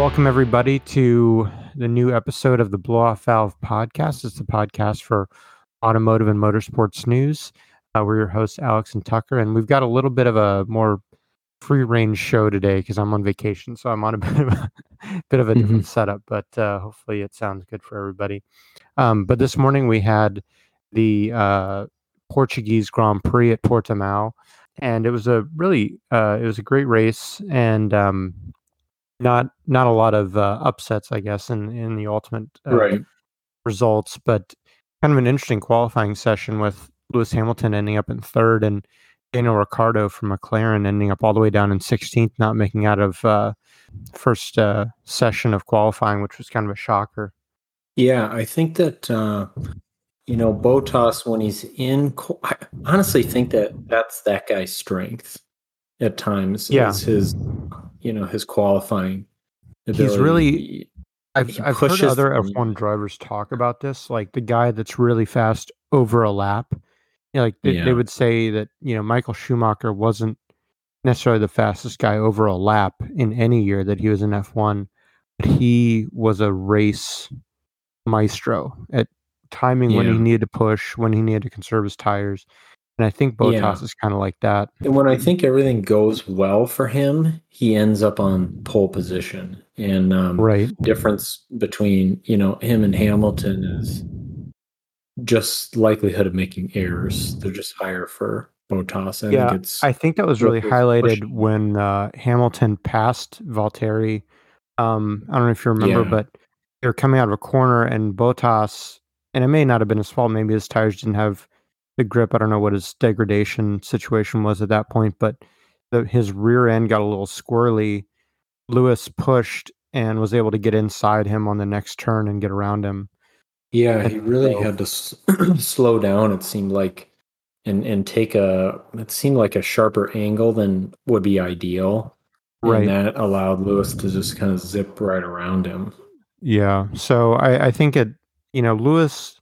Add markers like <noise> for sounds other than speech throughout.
welcome everybody to the new episode of the Blow Off Valve podcast. It's the podcast for automotive and motorsports news. Uh, we're your hosts, Alex and Tucker, and we've got a little bit of a more free range show today because I'm on vacation, so I'm on a <laughs> bit of a bit of a different setup. But uh, hopefully, it sounds good for everybody. Um, but this morning we had the uh, Portuguese Grand Prix at Portimao, and it was a really uh, it was a great race, and um, not not a lot of uh, upsets, I guess, in in the ultimate uh, Right. results, but kind of an interesting qualifying session with Lewis Hamilton ending up in third and Daniel Ricciardo from McLaren ending up all the way down in 16th, not making out of uh, first uh, session of qualifying, which was kind of a shocker. Yeah, I think that uh, you know Bottas when he's in. I honestly think that that's that guy's strength at times. Yeah. is his you know his qualifying. He's really- I've, He I've heard other. F1 drivers talk about this, like the guy that's really fast over a lap. You know, like they, Yeah. they would say that you know Michael Schumacher wasn't necessarily the fastest guy over a lap in any year that he was in F1, but he was a race maestro at timing when he needed to push, when he needed to conserve his tires. And I think Bottas Yeah. is kind of like that. And when I think everything goes well for him, he ends up on pole position. And um, Right. difference between you know him and Hamilton is just likelihood of making errors. They're just higher for Bottas. I Yeah, think it's I think that was really highlighted pushing. when uh, Hamilton passed Valtteri. Um, I don't know if you remember, Yeah. but they're coming out of a corner and Bottas, and it may not have been his fault. Maybe his tires didn't have the grip. I don't know what his degradation situation was at that point, but the, his rear end got a little squirrely. Lewis pushed and was able to get inside him on the next turn and get around him. Yeah, he really So- had to s- <clears throat> slow down. It seemed like, and and take a. It seemed like a sharper angle than would be ideal. Right. And that allowed Lewis to just kind of zip right around him. Yeah. So I, I think it, you know, Lewis,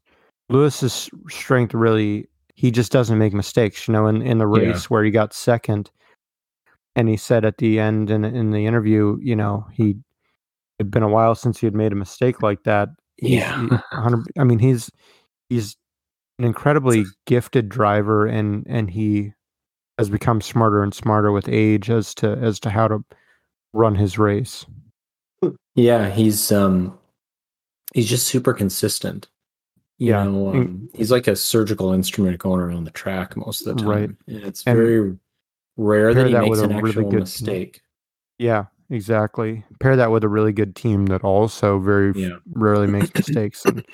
Lewis's strength really, he just doesn't make mistakes. You know, in, in the Yeah. race where he got second, and he said at the end in in the interview, you know, he had been a while since he had made a mistake like that. He's- Yeah. he- <laughs> I mean, he's he's an incredibly gifted driver, and and he has become smarter and smarter with age as to as to how to run his race. Yeah, he's um, he's just super consistent. You Yeah, know, um, he's like a surgical instrument going around the track most of the time. Right. And it's And very rare that he that makes an really actual good team. mistake. Yeah, exactly. Pair that with a really good team that also very Yeah. rarely <clears throat> makes mistakes, and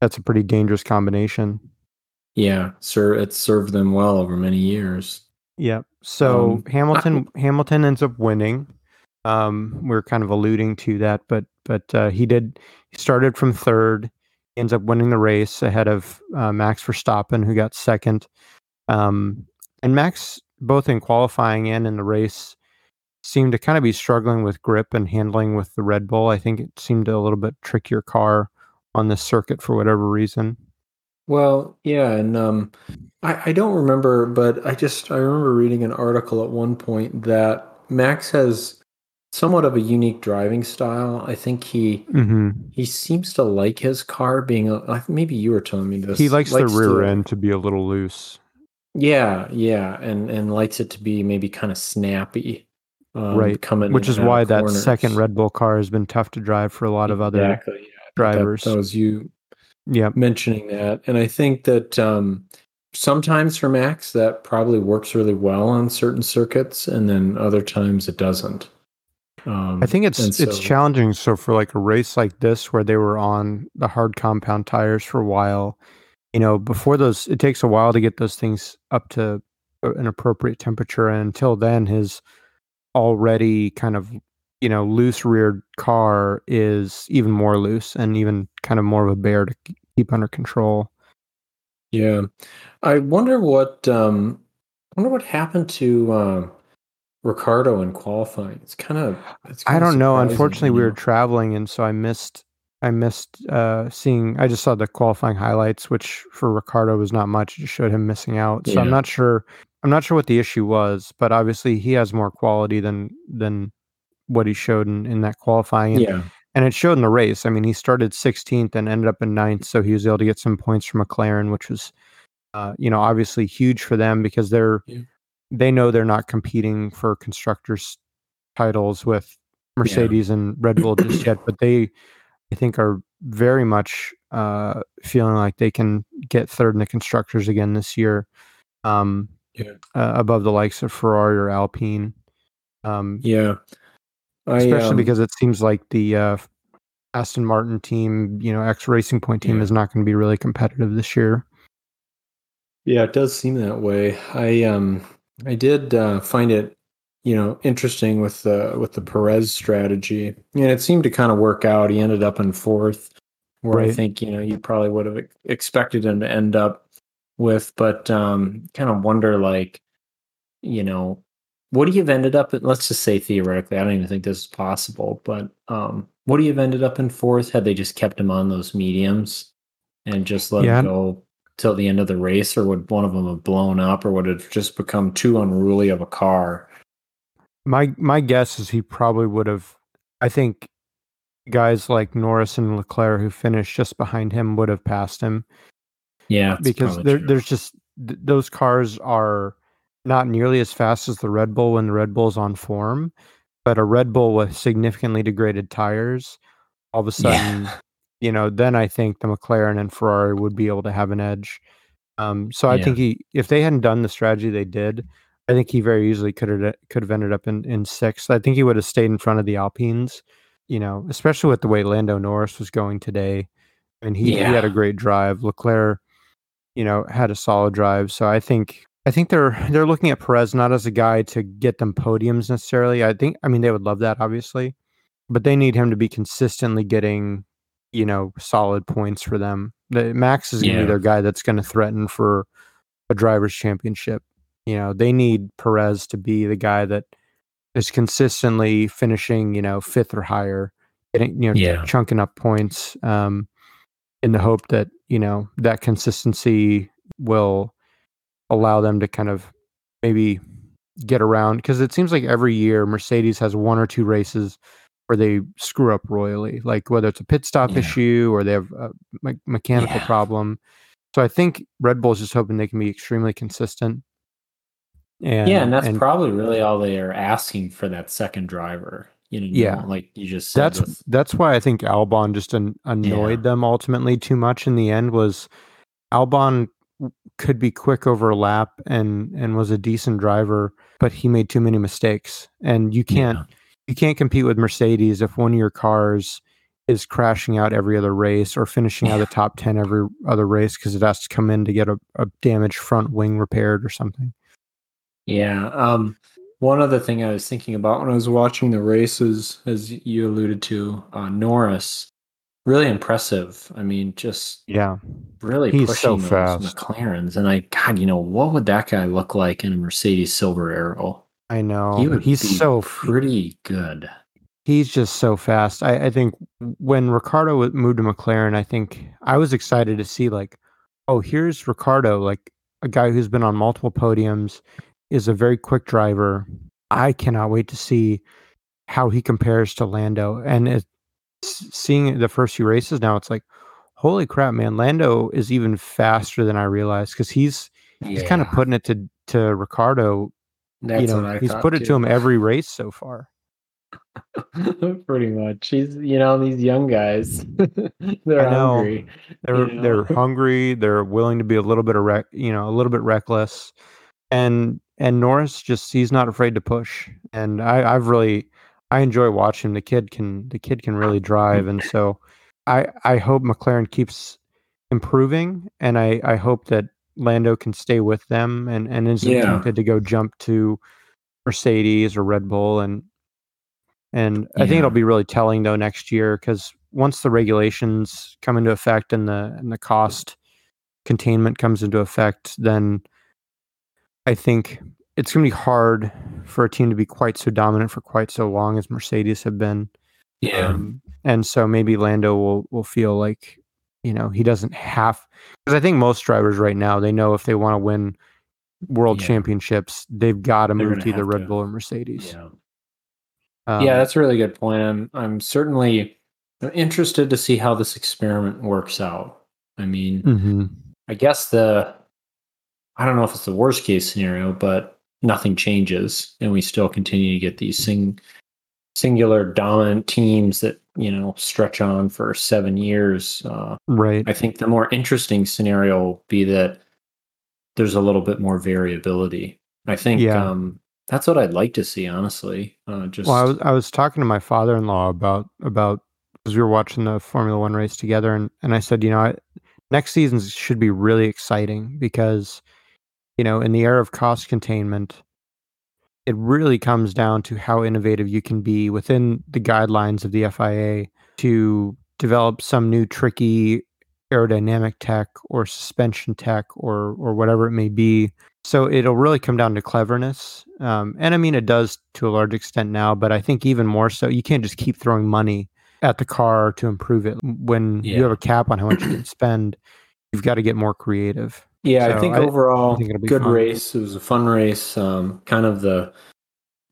that's a pretty dangerous combination. Yeah, sir, it's served them well over many years. Yeah. So Um, Hamilton Hamilton ends up winning. Um, we're kind of alluding to that, but but uh, he did. He started from third. Ends up winning the race ahead of uh, Max Verstappen, who got second. Um, and Max, both in qualifying and in the race, seemed to kind of be struggling with grip and handling with the Red Bull. I think it seemed a little bit trickier car on this circuit for whatever reason. Well, yeah, and um, I, I don't remember, but I just I remember reading an article at one point that Max has somewhat of a unique driving style. I think he hmm he seems to like his car being. A, maybe you were telling me this. He likes, the rear to- end to be a little loose. Yeah, yeah, and and likes it to be maybe kind of snappy. Um, Right, coming which is why that second Red Bull car has been tough to drive for a lot of other Exactly, yeah. That- drivers. that was you yeah, mentioning that and i think that um sometimes for max that probably works really well on certain circuits and then other times it doesn't um I think it's and it's challenging. So for like a race like this, where they were on the hard compound tires for a while, you know, before those, it takes a while to get those things up to an appropriate temperature. And until then, his already kind of you know loose reared car is even more loose and even kind of more of a bear to keep under control. yeah i wonder what um i wonder what happened to um ricciardo in qualifying it's kind of it's I kinda don't know. Unfortunately, we were traveling, and so I missed. I missed uh, seeing. I just saw the qualifying highlights, which for Ricciardo was not much. It just showed him missing out. So I'm not sure. I'm not sure what the issue was, but obviously he has more quality than than what he showed in, in that qualifying. And, Yeah. and it showed in the race. I mean, he started 16th and ended up in ninth, so he was able to get some points from McLaren, which was, uh, you know, obviously huge for them because they're Yeah. They know they're not competing for constructors titles with Mercedes and Red Bull just <coughs> yet, but they, I think, are very much uh, feeling like they can get third in the constructors again this year, um, Yeah. uh, above the likes of Ferrari or Alpine. Um, Yeah. I, especially um, because it seems like the uh, Aston Martin team, you know, ex Racing Point team Yeah. is not going to be really competitive this year. Yeah, it does seem that way. I um I did uh, find it, you know, interesting with the with the Perez strategy, and it seemed to kind of work out. He ended up in fourth, where I think you know you probably would have expected him to end up with, but um, kind of wonder like, you know, would he have ended up? In, let's just say theoretically, I don't even think this is possible, but um, would he have ended up in fourth had they just kept him on those mediums and just let Yeah. him go till the end of the race, or would one of them have blown up, or would it have just become too unruly of a car? My my guess is he probably would have. I think guys like Norris and Leclerc who finished just behind him would have passed him Yeah, because there, there's just th- those cars are not nearly as fast as the Red Bull when the Red Bull's on form, but a Red Bull with significantly degraded tires, all of a sudden, Yeah. You know, then I think the McLaren and Ferrari would be able to have an edge. Um, so I Yeah. think he, if they hadn't done the strategy they did, I think he very easily could have could have ended up in in sixth. I think he would have stayed in front of the Alpines, you know, especially with the way Lando Norris was going today. And he, he had a great drive. Leclerc, you know, had a solid drive. So I think I think they're <laughs> they're looking at Perez not as a guy to get them podiums necessarily. I think I mean they would love that obviously, but they need him to be consistently getting, you know, solid points for them. The, Max is going to Yeah. be their guy that's going to threaten for a drivers' championship. You know, they need Perez to be the guy that is consistently finishing, you know, fifth or higher, getting you know, Yeah. chunking up points, um, in the hope that you know that consistency will allow them to kind of maybe get around because it seems like every year Mercedes has one or two races where they screw up royally, like whether it's a pit stop Yeah. issue or they have a me- mechanical Yeah. problem. So I think Red Bull's just hoping they can be extremely consistent. And, yeah, and that's probably really all they are asking for that second driver. You know, Yeah. like you just said. that's with- that's why I think Albon just an, annoyed Yeah. them ultimately too much in the end was Albon could be quick over lap and and was a decent driver, but he made too many mistakes. And you can't Yeah. You can't compete with Mercedes if one of your cars is crashing out every other race or finishing out of the top 10 every other race because it has to come in to get a, a damaged front wing repaired or something. Yeah. Um, one other thing I was thinking about when I was watching the races, as you alluded to, uh, Norris, really impressive. I mean, just Yeah. really He's so pushing those fast. McLarens. And I, God, you know, what would that guy look like in a Mercedes Silver Arrow? I know. he would He's so pretty good. He's just so fast. I, I think when Ricciardo moved to McLaren, I think I was excited to see like, oh, here's Ricciardo, like a guy who's been on multiple podiums, is a very quick driver. I cannot wait to see how he compares to Lando. And it, seeing the first few races now, it's like, holy crap, man! Lando is even faster than I realized because he's he's kind of putting it to to Ricciardo. That's you know, he's put it to him every race so far. <laughs> Pretty much. He's, you know, these young guys, <laughs> they're know. hungry. They're you know? they're hungry. They're willing to be a little bit of rec- you know, a little bit reckless, and and Norris just he's not afraid to push. And I I've really I enjoy watching the kid can the kid can really drive, and so I I hope McLaren keeps improving, and I I hope that Lando can stay with them and and isn't Yeah. tempted to go jump to Mercedes or Red Bull and and I think it'll be really telling though next year because once the regulations come into effect and the and the cost containment comes into effect, then I think it's going to be hard for a team to be quite so dominant for quite so long as Mercedes have been. Yeah. Um, and so maybe Lando will will feel like you know he doesn't have because I think most drivers right now they know if they want to win world Yeah. championships they've got to move to either Red to. Bull or Mercedes. Yeah. Um, yeah, that's a really good point. I'm I'm certainly interested to see how this experiment works out. I mean, mhm. I guess the I don't know if it's the worst case scenario, but nothing changes and we still continue to get these sing, singular dominant teams that, you know, stretch on for 7 years. Uh, right. I think the more interesting scenario will be that there's a little bit more variability. I think Yeah. um that's what I'd like to see honestly. Uh just Well, I was I was talking to my father-in-law about about because we were watching the Formula One race together, and and I said, you know, I, next season should be really exciting because, you know, in the era of cost containment, it really comes down to how innovative you can be within the guidelines of the FIA to develop some new tricky aerodynamic tech or suspension tech or or whatever it may be. So it'll really come down to cleverness, um, and I mean it does to a large extent now, but I think even more so. You can't just keep throwing money at the car to improve it. When you have a cap on how much you can spend, you've got to get more creative. Yeah, I think I- overall, I think good fun. race. It was a fun race. Um, kind of the,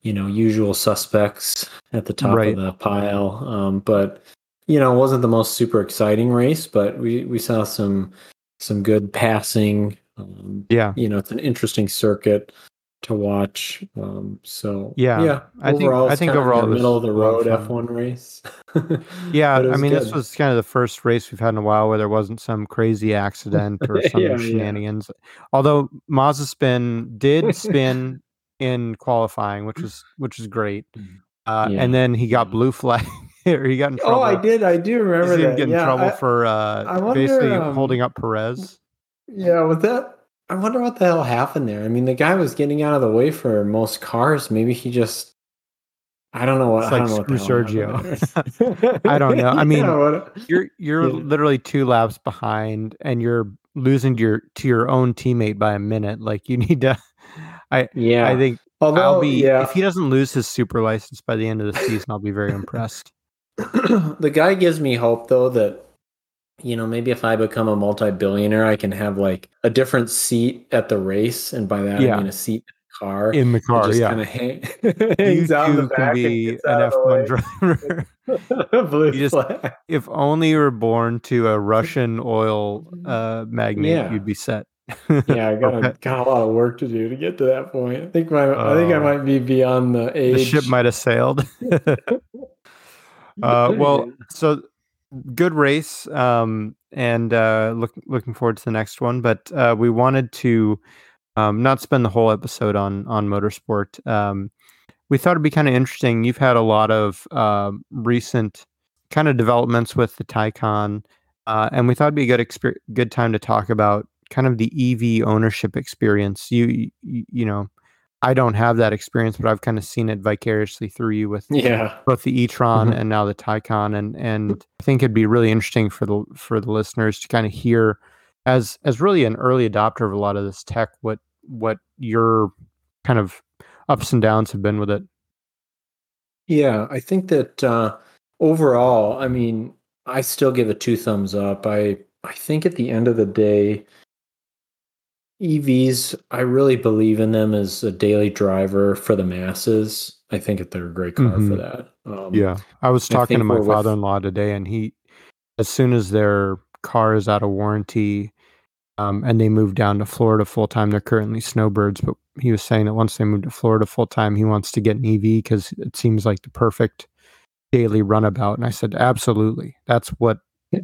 you know, usual suspects at the top Right. of the pile. Um, but you know, it wasn't the most super exciting race, but we we saw some some good passing. Um, Yeah, you know, it's an interesting circuit to watch. Um, so Yeah, yeah. I think- overall, I think overall the middle of the road. F1 race. <laughs> yeah. I mean, this was kind of the first race we've had in a while where there wasn't some crazy accident <laughs> or some Yeah, yeah. shenanigans. Although Mazepin did <laughs> spin in qualifying, which was which was great. Uh, Yeah. And then he got blue flag, or he got in trouble. Oh, I did. I do remember that. get in yeah, trouble I- for uh, I wonder, basically um, holding up Perez. Yeah, with that, I wonder what the hell happened there. I mean, the guy was getting out of the way for most cars. Maybe he just, I don't know what. It's I like don't know screw hell happened. <laughs> <laughs> I don't know. I mean, Yeah, what- <laughs> You're you're Yeah. literally two laps behind, and you're losing to your to your own teammate by a minute. Like you need to. I yeah. I think Although, I'll be yeah, if he doesn't lose his super license by the end of the season, I'll be very <clears throat> impressed. the guy gives me hope though that you know maybe if I become a multi-billionaire, I can have like a different seat at the race, and by that Yeah. I mean a seat in the car. In the car, just yeah. kind of hang, <laughs> You hangs out in the too back can be an out of the F1 <laughs> driver. Blue You just- if only you were born to a Russian oil uh, magnate, Yeah. you'd be set. yeah, I <laughs> got a, got a lot of work to do to get to that point. I think my I think I Oh. might be beyond the age. the ship might have sailed. uh, well, so good race, um, and uh, look, looking forward to the next one. But uh, we wanted to um, not spend the whole episode on on motorsport. Um, we thought it'd be kind of interesting. You've had a lot of um recent kind of developments with the Taycan, uh, and we thought it'd be a good exper- good time to talk about kind of the EV ownership experience. You you, you know. I don't have that experience, but I've kind of seen it vicariously through you with yeah, both the e-tron Mhm. and now the Taycan, and and I think it'd be really interesting for the for the listeners to kind of hear, as as really an early adopter of a lot of this tech, what what your kind of ups and downs have been with it. yeah. I think that uh, overall, I mean, I still give it two thumbs up. I I think at the end of the day, EVs, I really believe in them as a daily driver for the masses. I think that they're a great car Mhm. for that. Um, I was I talking to my father-in-law today, and he, as soon as their car is out of warranty, um, and they moved down to Florida full time, they're currently snowbirds. But he was saying that once they move to Florida full time, he wants to get an EV because it seems like the perfect daily runabout. And I said, absolutely, that's what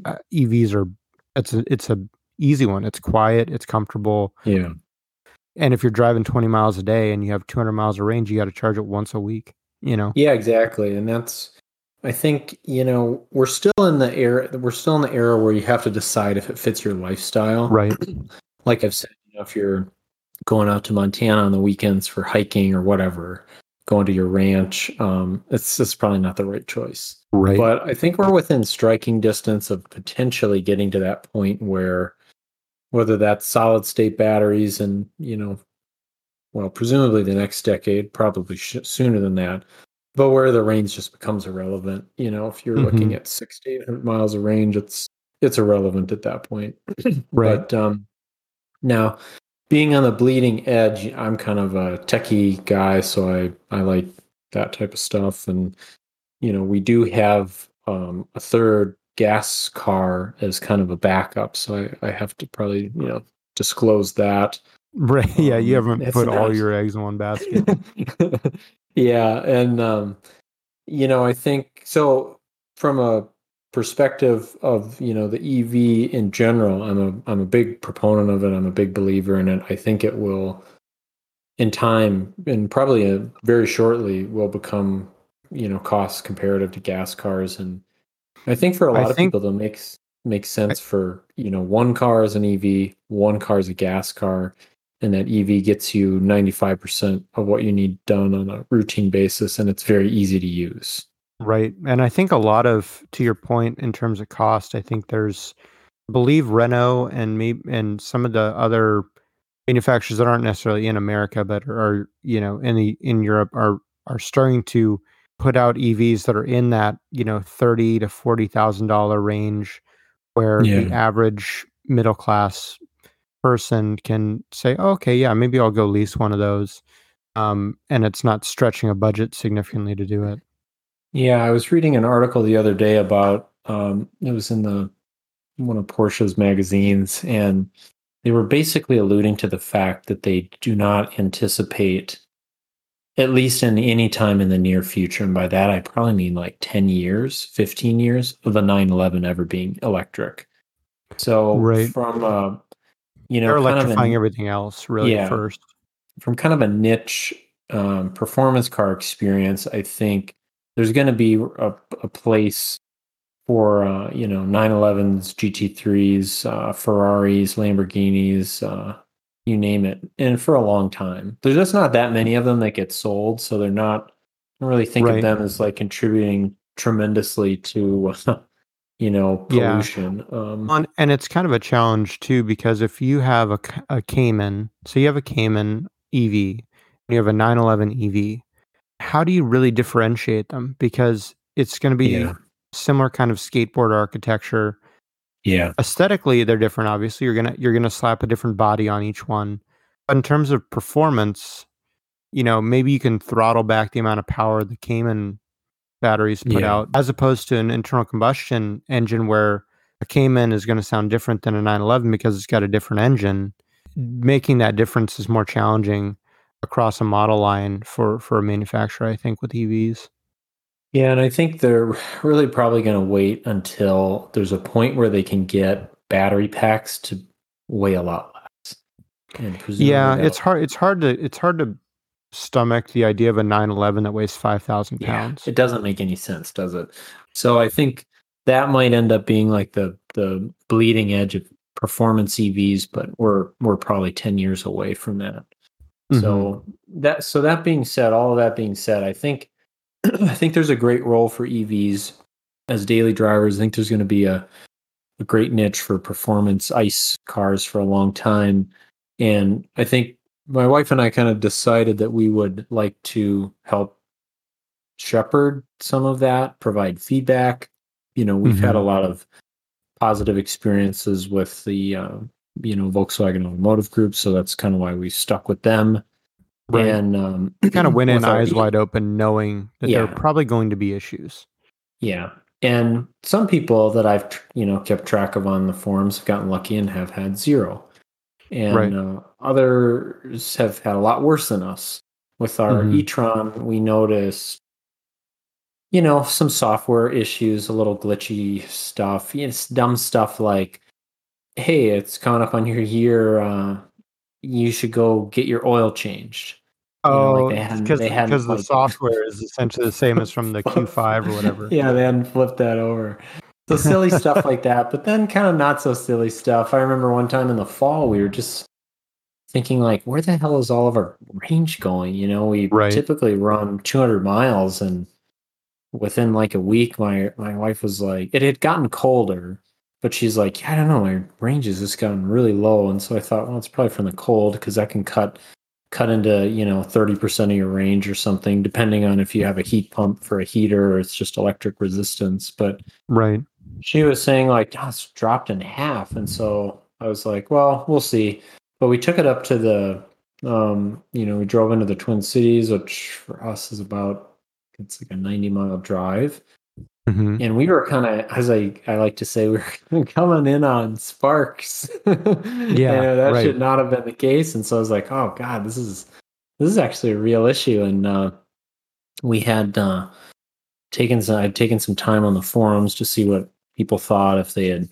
uh, EVs are. It's a it's a easy one. It's quiet. It's comfortable. yeah. And if you're driving 20 miles a day and you have 200 miles of range, you got to charge it once a week. You know. Yeah, exactly. And that's I think, you know, we're still in the era we're still in the era where you have to decide if it fits your lifestyle. Right. <clears throat> Like I've said, you know, if you're going out to Montana on the weekends for hiking or whatever, going to your ranch, um, it's it's probably not the right choice. Right. But I think we're within striking distance of potentially getting to that point where whether that's solid state batteries and, you know, well, presumably the next decade, probably sh- sooner than that, but where the range just becomes irrelevant. You know, if you're looking Mhm. at six to 800 miles of range, it's it's irrelevant at that point. <clears throat> Right. But um, now, being on the bleeding edge, I'm kind of a techie guy, so I I like that type of stuff. And you know, we do have um, a third gas car as kind of a backup, so I, I have to probably you know disclose that. Right. Yeah, you Um, haven't it's put all your eggs in one basket. <laughs> yeah, and um, you know, I think so. From a perspective of you know the EV in general, I'm a I'm a big proponent of it. I'm a big believer in it. I think it will, in time, and probably uh very shortly, will become you know cost comparative to gas cars. And I think for a lot of think- people, that makes makes sense for you know one car is an EV, one car is a gas car, and that EV gets you 95% of what you need done on a routine basis, and it's very easy to use. Right. And I think a lot of to your point in terms of cost, I think there's I believe Renault and me and some of the other manufacturers that aren't necessarily in America but are, you know, in the in Europe are are starting to put out EVs that are in that, you know, thirty to forty thousand dollar range where the average middle class person can say, oh, okay, yeah, maybe I'll go lease one of those. Um, and it's not stretching a budget significantly to do it. Yeah, I was reading an article the other day about um, it was in the one of Porsche's magazines, and they were basically alluding to the fact that they do not anticipate, at least in any time in the near future, and by that I probably mean like ten years, fifteen years, of the 911 ever being electric. So Right. from uh, you know, They're kind of an- electrifying everything else really Yeah. first. from kind of a niche um, performance car experience, I think there's going to be a, a place for uh, you know 911s, GT3s, uh, Ferraris, Lamborghinis, uh, you name it, and for a long time. There's just not that many of them that get sold, so they're not. I don't really think Right. of them as like contributing tremendously to <laughs> you know Yeah. pollution. Um, On, and it's kind of a challenge too because if you have a, a Cayman, so you have a Cayman EV, and you have a 911 EV, how do you really differentiate them? Because it's going to be Yeah. similar kind of skateboard architecture. Yeah, Aesthetically, they're different. Obviously, you're gonna you're gonna slap a different body on each one. But in terms of performance, you know, maybe you can throttle back the amount of power the Cayman batteries put Yeah. out, as opposed to an internal combustion engine where a Cayman is going to sound different than a 911 because it's got a different engine. Making that difference is more challenging across a model line for for a manufacturer, I think, with EVs. Yeah, and I think they're really probably going to wait until there's a point where they can get battery packs to weigh a lot less. And Yeah, it's hard. It's hard to it's hard to stomach the idea of a 911 that weighs five thousand yeah, pounds. it doesn't make any sense, does it? So I think that might end up being like the the bleeding edge of performance EVs, but we're we're probably ten years away from that. Mm-hmm. So that so that being said, all of that being said, I think <clears throat> I think there's a great role for EVs as daily drivers. I think there's going to be a a great niche for performance ice cars for a long time, and I think my wife and I kind of decided that we would like to help shepherd some of that, provide feedback. You know, we've had a lot of positive experiences with the uh, you know Volkswagen Automotive Group, so that's kind of why we stuck with them. Right. And um, kind of went in eyes wide open, knowing that there are probably going to be issues. Yeah. And some people that I've, you know, kept track of on the forums have gotten lucky and have had zero. And Right. uh, others have had a lot worse than us. With our Mhm. e-tron, we noticed, you know, some software issues, a little glitchy stuff. It's dumb stuff like, hey, it's coming up on your year. Uh, you should go get your oil changed. You know, like Oh, because because the software is essentially the same as from the <laughs> Q5 or whatever. <laughs> yeah, they hadn't flipped that over. So silly stuff like that, but then kind of not so silly stuff. I remember one time in the fall we were just thinking like, where the hell is all of our range going? You know, we Right. typically run 200 miles, and within like a week, my my wife was like, it had gotten colder, but she's like, yeah, I don't know, my range has just gotten really low, and so I thought, well, it's probably from the cold because that can cut cut into you know 30% of your range or something depending on if you have a heat pump for a heater or it's just electric resistance but Right. she was saying like "Oh, it's dropped in half and so i was like well we'll see but we took it up to the um you know we drove into the twin cities which for us is about it's like a 90 mile drive. Mhm. And we were kind of, as I, I like to say, <laughs> we were coming in on sparks. <laughs> Yeah, and that right. should not have been the case. And so I was like, oh God, this is this is actually a real issue. And uh, we had uh, taken some, I'd taken some time on the forums to see what people thought if they had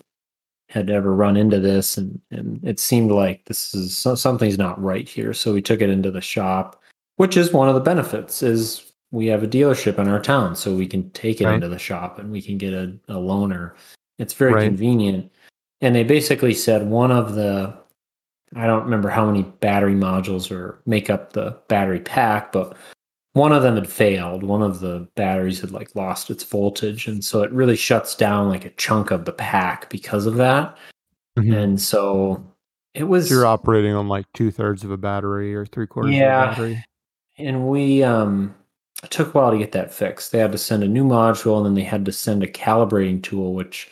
had ever run into this, and and it seemed like this is something's not right here. So we took it into the shop, which is one of the benefits is we have a dealership in our town, so we can take it Right. into the shop and we can get a, a loaner. It's very Right. convenient. And they basically said one of the I don't remember how many battery modules or make up the battery pack, but one of them had failed. One of the batteries had like lost its voltage, and so it really shuts down like a chunk of the pack because of that. Mhm. And so it was You're operating on like two thirds of a battery or three quarters Yeah. of a battery. and we um it took a while to get that fixed. They had to send a new module and then they had to send a calibrating tool, which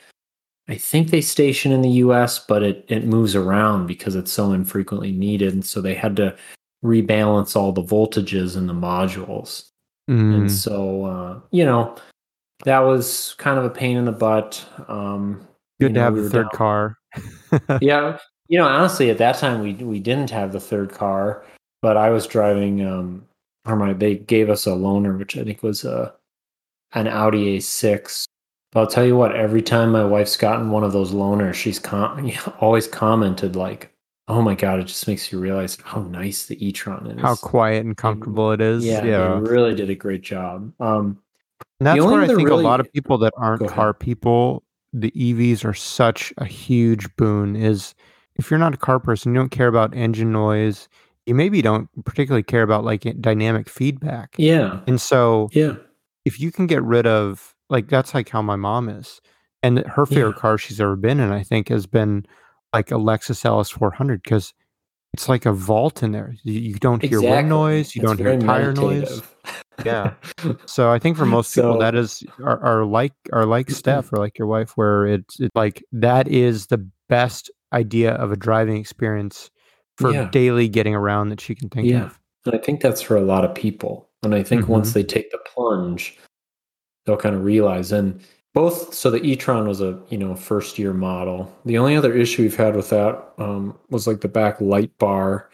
I think they station in the US, but it it moves around because it's so infrequently needed. And so they had to rebalance all the voltages in the modules. Mm. And so uh, you know, that was kind of a pain in the butt. Um Good to know, have we the third down- car. <laughs> yeah you know honestly at that time we we didn't have the third car but i was driving um or my they gave us a loaner which i think was a an audi a6 but i'll tell you what every time my wife's gotten one of those loaners she's com- <laughs> always commented like oh my god it just makes you realize how nice the e-tron is How quiet and comfortable it is. yeah, Yeah. they really did a great job um And that's where I think really- a lot of people that aren't car people, the EVs are such a huge boon. Is if you're not a car person, you don't care about engine noise. You maybe don't particularly care about like dynamic feedback. yeah And so yeah if you can get rid of like that's like how my mom is. And her favorite Yeah. car she's ever been in, I think, has been like a Lexus LS 400 because it's like a vault in there. You, you don't hear exactly. wind noise, you It's don't hear tire noise. Yeah. <laughs> So I think for most people So- that is are, are like are like <clears throat> Steph or like your wife, where it's, it's like that is the best idea of a driving experience for Yeah. daily getting around that she can think Yeah. of. And I think that's for a lot of people. And I think once Mhm. they take the plunge, they'll kind of realize. And both, so the e-tron was a you know first year model. The only other issue we've had with that um, was like the back light bar.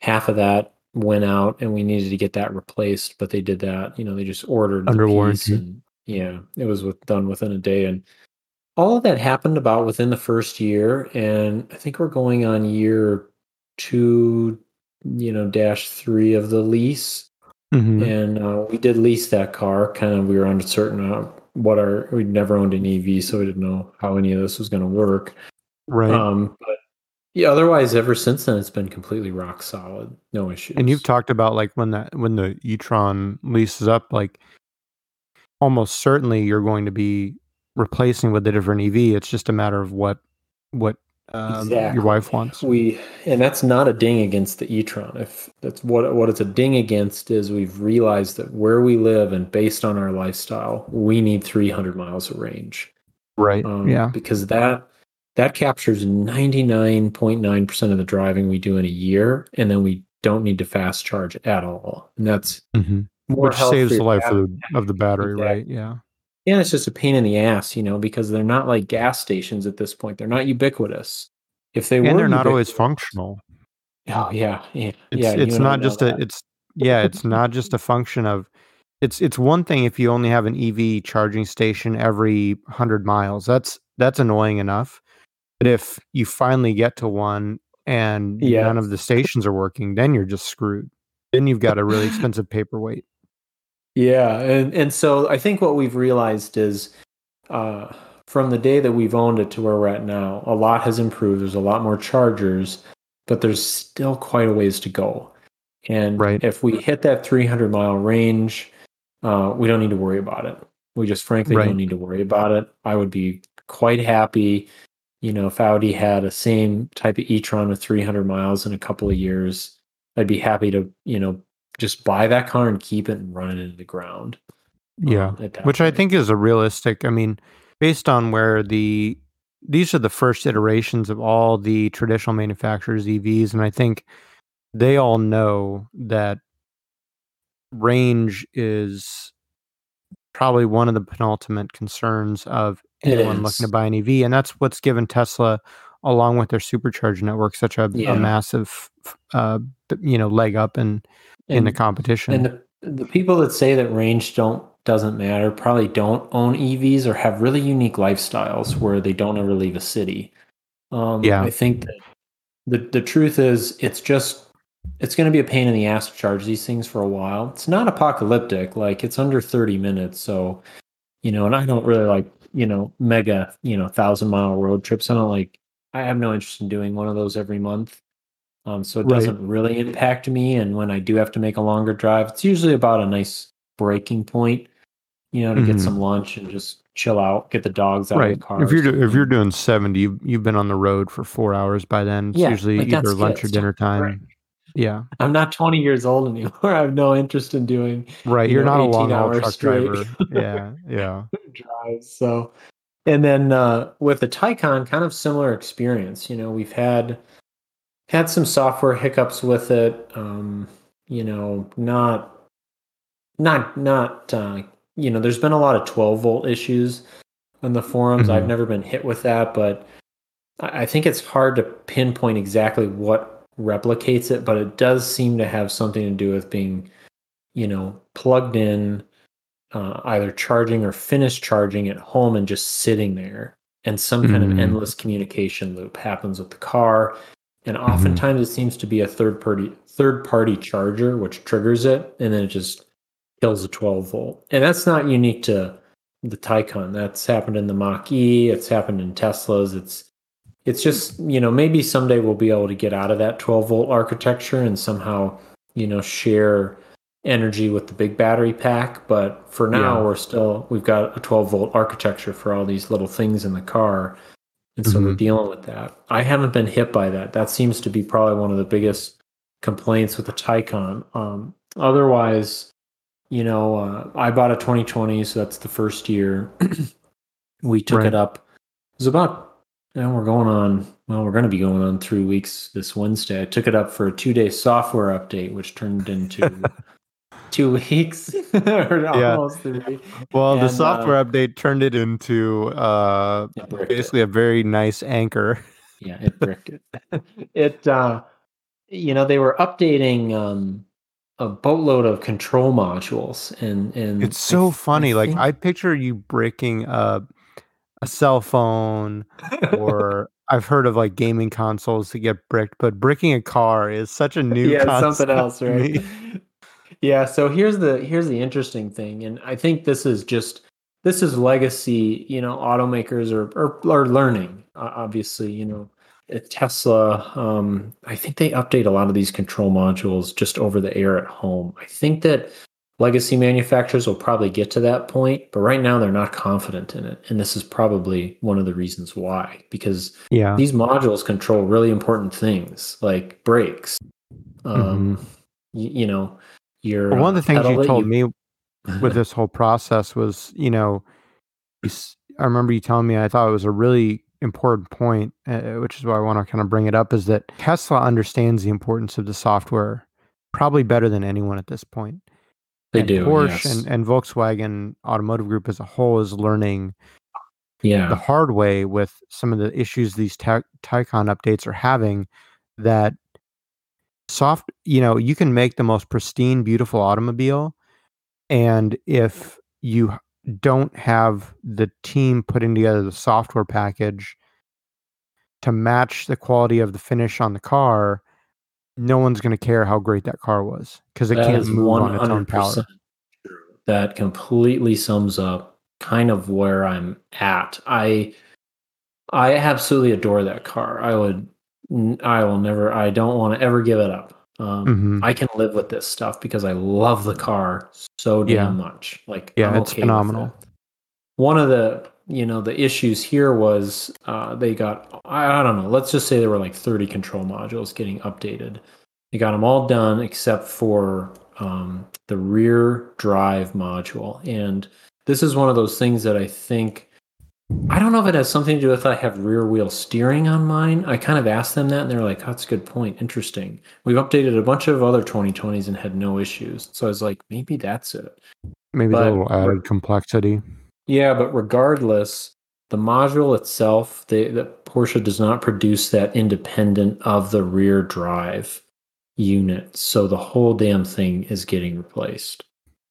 Half of that went out, and we needed to get that replaced. But they did that. You know, they just ordered the Under piece warranty. and yeah, it was with, done within a day. And all of that happened about within the first year. And I think we're going on year two, you know, dash three of the lease Mhm. and uh, we did lease that car. Kind of, we were uncertain uh, what our we'd never owned an EV, so we didn't know how any of this was going to work. Right. Um, but yeah, otherwise, ever since then, it's been completely rock solid, no issues. and you've talked about like when that when the e-tron leases up, like almost certainly you're going to be replacing with a different EV. It's just a matter of what what um, your wife wants. we, and that's not a ding against the e-tron. If that's what what it's a ding against is we've realized that where we live and based on our lifestyle, we need 300 miles of range. Right. Um, yeah. because that that captures 99.9% of the driving we do in a year and then we don't need to fast charge at all and that's hmm more Which saves the life of the, of the battery, Exactly. right? Yeah. Yeah it's just a pain in the ass you know because they're not like gas stations at this point they're not ubiquitous if they were and they're not always functional. oh yeah yeah It's yeah it's not just a that. it's yeah, it's not just a function of it's it's one thing if you only have an EV charging station every 100 miles. That's that's annoying enough. But if you finally get to one and Yeah. none of the stations are working, then you're just screwed. Then you've got a really <laughs> expensive paperweight. Yeah, and and so I think what we've realized is uh, from the day that we've owned it to where we're at now, a lot has improved. There's a lot more chargers, but there's still quite a ways to go. And Right. if we hit that 300 mile range, uh, we don't need to worry about it. We just frankly Right. don't need to worry about it. I would be quite happy, you know, if Audi had a same type of e-tron with 300 miles in a couple of years. I'd be happy to, you know, just buy that car and keep it and run it into the ground. Yeah. um, at that Which I think is a realistic. I mean, based on where the these are the first iterations of all the traditional manufacturers EVs, and I think they all know that range is probably one of the penultimate concerns of anyone looking to buy an EV, and that's what's given Tesla, along with their supercharger network, such a, yeah. a massive, uh, you know, leg up in and, in the competition. And the, the people that say that range don't doesn't matter probably don't own EVs or have really unique lifestyles where they don't ever leave a city. Um, yeah, I think that the the truth is it's just it's going to be a pain in the ass to charge these things for a while. It's not apocalyptic, like it's under 30 minutes. So, you know, and I don't really like, you know, mega, you know, thousand mile road trips. I don't like, I have no interest in doing one of those every month. Um, so it doesn't really impact me. And when I do have to make a longer drive, it's usually about a nice breaking point, you know, to mm-hmm. get some lunch and just chill out, get the dogs out right. of the car. If you're if you're doing seventy, you've, you've been on the road for four hours by then. It's yeah, usually like either lunch or dinner time. Right. Yeah. I'm not 20 years old anymore. <laughs> I have no interest in doing right. You are not a long haul truck straight. driver. <laughs> yeah. Yeah. Drive. So, and then uh, with the Taycan, kind of similar experience. You know, we've had had some software hiccups with it. Um, you know, not not not uh, you know, there's been a lot of 12 volt issues on the forums. Mm-hmm. I've never been hit with that, but I think it's hard to pinpoint exactly what replicates it, but it does seem to have something to do with being, you know, plugged in, uh, either charging or finished charging at home and just sitting there. And some kind mm-hmm. of endless communication loop happens with the car. And mm-hmm. oftentimes mm-hmm. it seems to be a third party third party charger which triggers it and then it just kills the 12 volt. And that's not unique to the Taycan. That's happened in the Mach E, it's happened in Teslas, it's it's just you know maybe someday we'll be able to get out of that 12 volt architecture and somehow you know share energy with the big battery pack but for now yeah. we're still we've got a 12 volt architecture for all these little things in the car and so mm-hmm. we're dealing with that i haven't been hit by that that seems to be probably one of the biggest complaints with the Taycan um, otherwise you know uh, i bought a 2020 so that's the first year <clears throat> we took right. it up it was about and we're going on, well, we're going to be going on three weeks this Wednesday. I took it up for a two day software update, which turned into <laughs> two weeks <laughs> or almost three. Well, and, the software uh, update turned it into uh, it basically it. a very nice anchor. Yeah, it bricked it. <laughs> it, uh, you know, they were updating um, a boatload of control modules, and and it's so I, funny. I like I picture you breaking a a cell phone or <laughs> I've heard of like gaming consoles to get bricked, but bricking a car is such a new yeah something else, right? Yeah. So here's the here's the interesting thing, and I think this is just this is legacy. You know, automakers are are, are learning. obviously, you know, Tesla, um, I think they update a lot of these control modules just over the air at home. I think that legacy manufacturers will probably get to that point, but right now they're not confident in it. And this is probably one of the reasons why, because yeah. these modules control really important things like brakes. Um, mm-hmm. you, you know, your well, one of the things you told you... me <laughs> with this whole process was, you know, I remember you telling me I thought it was a really important point, uh, which is why I want to kind of bring it up, is that Tesla understands the importance of the software probably better than anyone at this point. They and do. Porsche yes. and, and Volkswagen Automotive Group as a whole is learning yeah. the hard way with some of the issues these Taycan updates are having that soft you know you can make the most pristine beautiful automobile and if you don't have the team putting together the software package to match the quality of the finish on the car no one's going to care how great that car was because it that can't move on its own power. That completely sums up kind of where I'm at. I I absolutely adore that car. I would I will never I don't want to ever give it up. Um, mm-hmm. I can live with this stuff because I love the car so damn yeah. much. Like yeah, I'm it's okay phenomenal. One of the you know the issues here was uh, they got I, I, don't know let's just say there were like 30 control modules getting updated they got them all done except for um, the rear drive module and this is one of those things that i think i don't know if it has something to do with i have rear wheel steering on mine i kind of asked them that and they're like oh, that's a good point interesting we've updated a bunch of other 2020s and had no issues so i was like maybe that's it Maybe But a little added complexity. Yeah, but regardless, the module itself, they, the Porsche does not produce that independent of the rear drive unit. So the whole damn thing is getting replaced.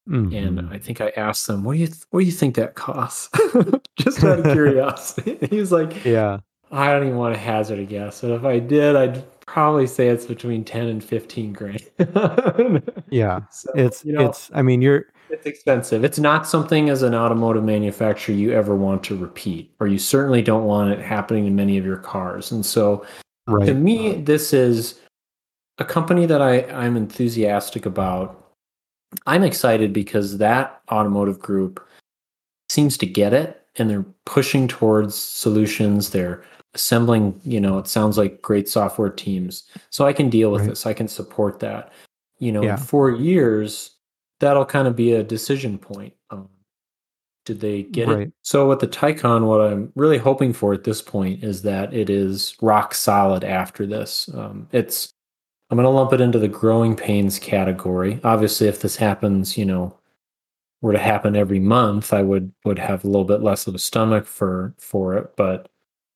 Mhm. And I think I asked them, "What do you th- what do you think that costs?" <laughs> Just out of curiosity. <laughs> he was like, yeah, "I don't even want to hazard a guess, but if I did, I'd probably say it's between ten and fifteen grand." <laughs> yeah. So, It's you know, it's. I mean, you're it's expensive. It's not something as an automotive manufacturer you ever want to repeat, or you certainly don't want it happening in many of your cars. And so, to me, this is a company that I, I'm enthusiastic about. I'm excited because that automotive group seems to get it and they're pushing towards solutions. They're assembling, you know, it sounds like great software teams. So I can deal with Right. this. I can support that. You know, Yeah. in four years, that'll kind of be a decision point. Um, did they get Right. it? So with the Taycan, what I'm really hoping for at this point is that it is rock solid after this. Um, it's I'm going to lump it into the growing pains category. Obviously, if this happens, you know, were to happen every month, I would would have a little bit less of a stomach for for it. But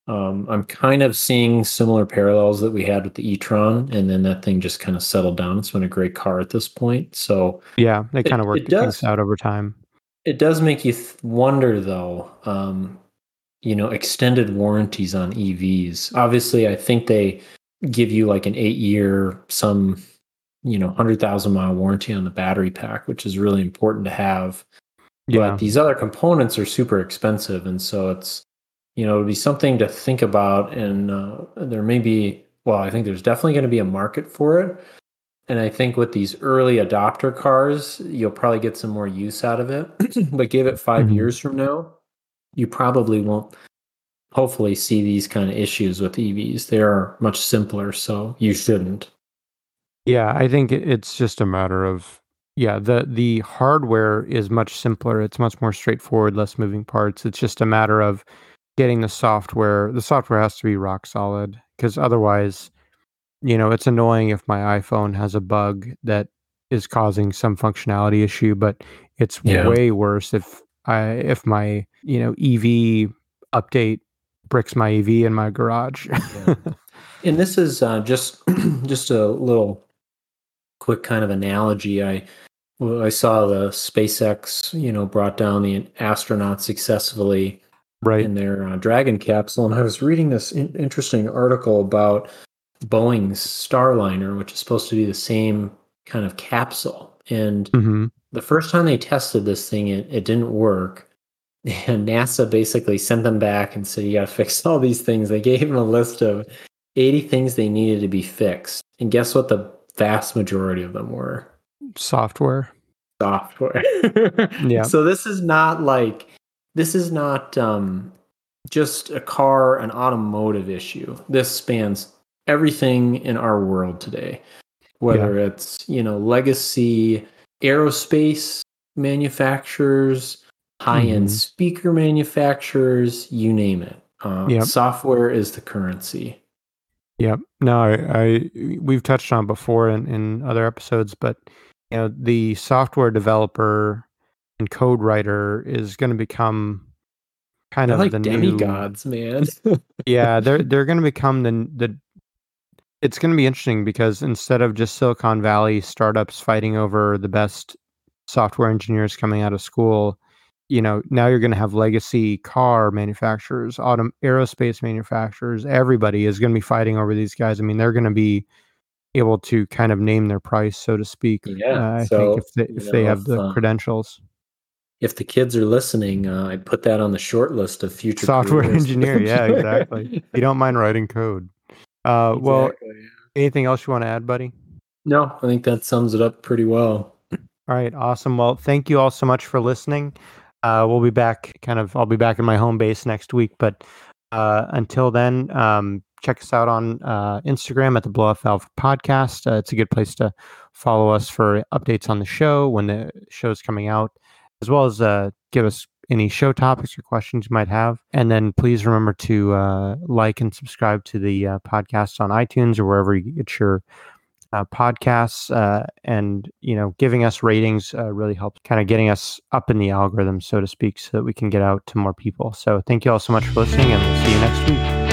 um, I'm kind of seeing similar parallels that we had with the e-tron, and then that thing just kind of settled down. It's been a great car at this point. So Yeah, they It- kind of worked things out over time. it does make you th- wonder, though. Um, you know, extended warranties on EVs. Obviously, I think they give you like an eight-year, some you know, hundred thousand mile warranty on the battery pack, which is really important to have. Yeah, But these other components are super expensive, and so it's you know it'd be something to think about. And uh, there may be, well, I think there's definitely going to be a market for it. And I think with these early adopter cars, you'll probably get some more use out of it. <clears throat> but give it 5 Mhm. years from now, you probably won't. Hopefully, see these kind of issues with EVs. They are much simpler, so you shouldn't. yeah. I think it's just a matter of yeah. the The hardware is much simpler. It's much more straightforward, less moving parts. It's just a matter of getting the software. The software has to be rock solid because otherwise, you know, it's annoying if my iPhone has a bug that is causing some functionality issue, but it's Yeah. way worse if I if my you know EV update bricks my EV in my garage. <laughs> Yeah. And this is uh, just <clears throat> just a little quick kind of analogy. I I saw the SpaceX, you know, brought down the astronauts successfully right. in their uh, Dragon capsule, and I was reading this in- interesting article about Boeing's Starliner, which is supposed to be the same kind of capsule. And hmm the first time they tested this thing, it, it didn't work. And NASA basically sent them back and said, You got to fix <laughs> all these things. They gave them a list of 80 things they needed to be fixed. And guess what? The vast majority of them were Software. software. <laughs> Yeah. So this is not like, this is not um, just a car, an automotive issue. This spans everything in our world today, whether it's, you know, legacy aerospace manufacturers, high end Mhm. speaker manufacturers, you name it. Uh, Yep. Software is the currency. Yep. No, I, I we've touched on before in, in other episodes, but you know, the software developer and code writer is going to become kind They're of like the new demigods, man. <laughs> yeah they're they're going to become the the it's going to be interesting because instead of just silicon valley startups fighting over the best software engineers coming out of school you know now you're going to have legacy car manufacturers auto aerospace manufacturers everybody is going to be fighting over these guys i mean they're going to be able to kind of name their price so to speak Yeah, uh, i so, think if they, if they know, have if, the uh, credentials if the kids are listening, uh, I put that on the short list of future software careers. engineer yeah <laughs> exactly you don't mind writing code uh, well Exactly, yeah. anything else you want to add buddy no, I think that sums it up pretty well. All right, awesome. Well, thank you all so much for listening. Uh, we'll be back, kind of, I'll be back in my home base next week. But uh, until then, um, check us out on uh, Instagram at the Blow Off Valve Podcast. Uh, it's a good place to follow us for updates on the show when the show's coming out, as well as uh, give us any show topics or questions you might have. And then please remember to uh, like and subscribe to the uh, podcast on iTunes or wherever you get your uh, podcasts uh, and you know giving us ratings uh, really helps kind of getting us up in the algorithm so to speak so that we can get out to more people. So thank you all so much for listening and we'll see you next week